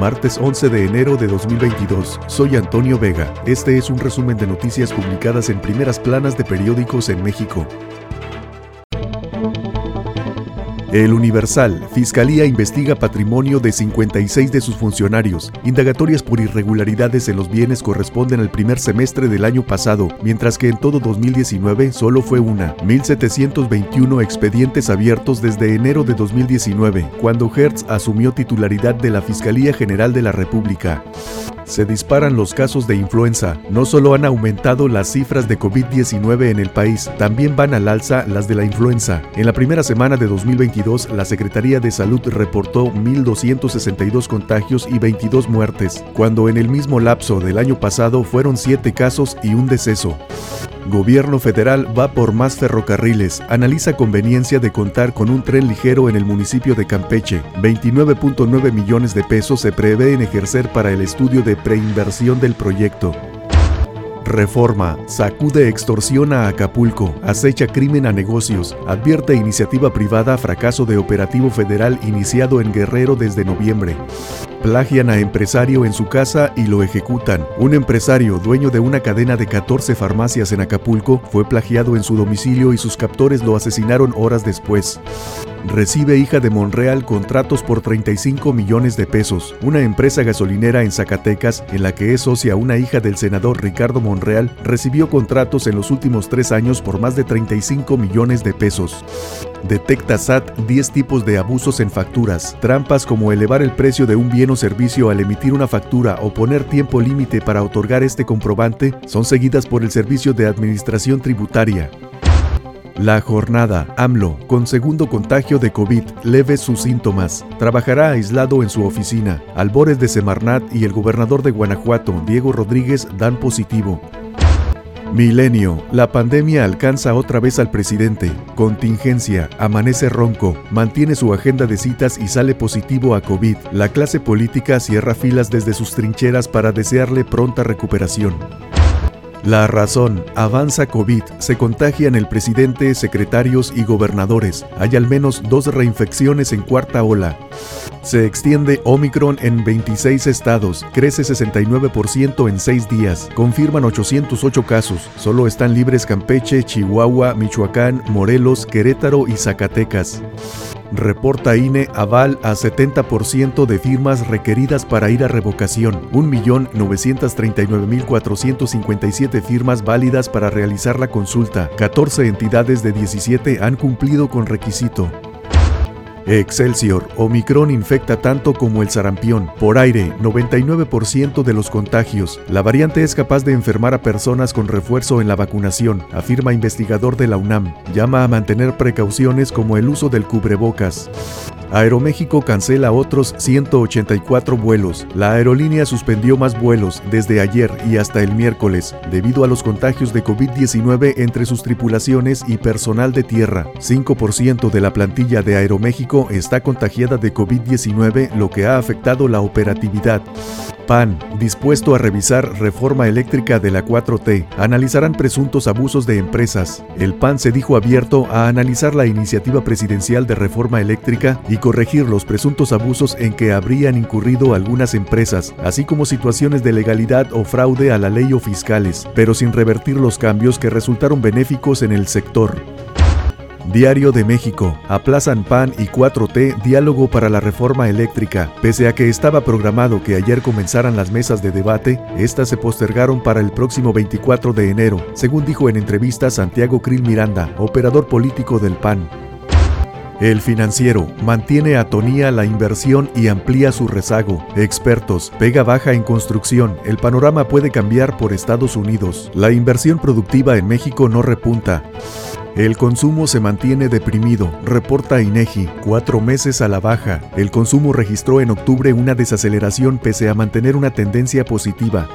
Martes 11 de enero de 2022. Soy Antonio Vega. Este es un resumen de noticias publicadas en primeras planas de periódicos en México. El Universal, Fiscalía investiga patrimonio de 56 de sus funcionarios. Indagatorias por irregularidades en los bienes corresponden al primer semestre del año pasado, mientras que en todo 2019 solo fue una. 1.721 expedientes abiertos desde enero de 2019, cuando Hertz asumió titularidad de la Fiscalía General de la República se disparan los casos de influenza. No solo han aumentado las cifras de COVID-19 en el país, también van al alza las de la influenza. En la primera semana de 2022, la Secretaría de Salud reportó 1.262 contagios y 22 muertes, cuando en el mismo lapso del año pasado fueron 7 casos y un deceso. Gobierno federal va por más ferrocarriles. Analiza conveniencia de contar con un tren ligero en el municipio de Campeche. 29.9 millones de pesos se prevén ejercer para el estudio de preinversión del proyecto. Reforma. Sacude extorsión a Acapulco. Acecha crimen a negocios. Advierte iniciativa privada fracaso de operativo federal iniciado en Guerrero desde noviembre. Plagian a empresario en su casa y lo ejecutan. Un empresario, dueño de una cadena de 14 farmacias en Acapulco, fue plagiado en su domicilio y sus captores lo asesinaron horas después. Recibe hija de Monreal contratos por 35 millones de pesos. Una empresa gasolinera en Zacatecas, en la que es socia una hija del senador Ricardo Monreal, recibió contratos en los últimos tres años por más de 35 millones de pesos. Detecta SAT 10 tipos de abusos en facturas, trampas como elevar el precio de un bien o servicio al emitir una factura o poner tiempo límite para otorgar este comprobante, son seguidas por el Servicio de Administración Tributaria. La jornada, AMLO, con segundo contagio de COVID, leve sus síntomas. Trabajará aislado en su oficina. Albores de Semarnat y el gobernador de Guanajuato, Diego Rodríguez, dan positivo. Milenio. La pandemia alcanza otra vez al presidente. Contingencia. Amanece ronco. Mantiene su agenda de citas y sale positivo a COVID. La clase política cierra filas desde sus trincheras para desearle pronta recuperación. La razón, avanza COVID, se contagian el presidente, secretarios y gobernadores. Hay al menos dos reinfecciones en cuarta ola. Se extiende Omicron en 26 estados, crece 69% en 6 días, confirman 808 casos, solo están libres Campeche, Chihuahua, Michoacán, Morelos, Querétaro y Zacatecas. Reporta INE aval a 70% de firmas requeridas para ir a revocación, 1.939.457 firmas válidas para realizar la consulta, 14 entidades de 17 han cumplido con requisito. Excelsior, Omicron infecta tanto como el sarampión. Por aire, 99% de los contagios. La variante es capaz de enfermar a personas con refuerzo en la vacunación, afirma investigador de la UNAM. Llama a mantener precauciones como el uso del cubrebocas. Aeroméxico cancela otros 184 vuelos. La aerolínea suspendió más vuelos desde ayer y hasta el miércoles debido a los contagios de COVID-19 entre sus tripulaciones y personal de tierra. 5% de la plantilla de Aeroméxico está contagiada de COVID-19, lo que ha afectado la operatividad. PAN, dispuesto a revisar reforma eléctrica de la 4T, analizarán presuntos abusos de empresas. El PAN se dijo abierto a analizar la iniciativa presidencial de reforma eléctrica y corregir los presuntos abusos en que habrían incurrido algunas empresas, así como situaciones de legalidad o fraude a la ley o fiscales, pero sin revertir los cambios que resultaron benéficos en el sector. Diario de México. Aplazan PAN y 4T diálogo para la reforma eléctrica. Pese a que estaba programado que ayer comenzaran las mesas de debate, estas se postergaron para el próximo 24 de enero, según dijo en entrevista Santiago Krill Miranda, operador político del PAN. El financiero mantiene atonía la inversión y amplía su rezago. Expertos, pega baja en construcción. El panorama puede cambiar por Estados Unidos. La inversión productiva en México no repunta. El consumo se mantiene deprimido, reporta INEGI, cuatro meses a la baja. El consumo registró en octubre una desaceleración pese a mantener una tendencia positiva.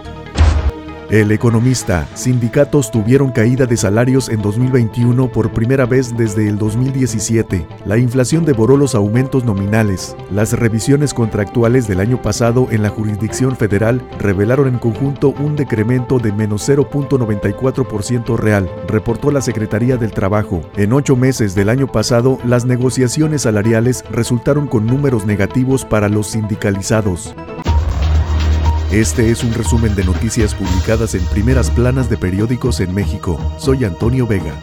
El economista, sindicatos tuvieron caída de salarios en 2021 por primera vez desde el 2017. La inflación devoró los aumentos nominales. Las revisiones contractuales del año pasado en la jurisdicción federal revelaron en conjunto un decremento de menos 0.94% real, reportó la Secretaría del Trabajo. En ocho meses del año pasado, las negociaciones salariales resultaron con números negativos para los sindicalizados. Este es un resumen de noticias publicadas en primeras planas de periódicos en México. Soy Antonio Vega.